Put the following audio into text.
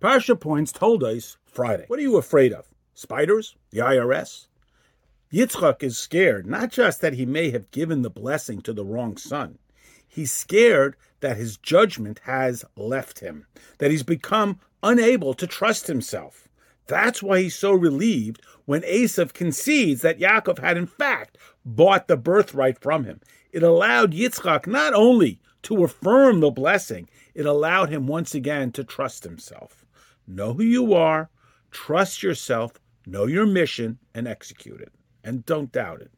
Parsha Points Toldos Friday. What are you afraid of? Spiders? The IRS? Yitzchak is scared, not just that he may have given the blessing to the wrong son. He's scared that his judgment has left him, that he's become unable to trust himself. That's why he's so relieved when Esav concedes that Yaakov had in fact bought the birthright from him. It allowed Yitzchak not only to affirm the blessing, it allowed him once again to trust himself. Know who you are, trust yourself, know your mission, and execute it. And don't doubt it.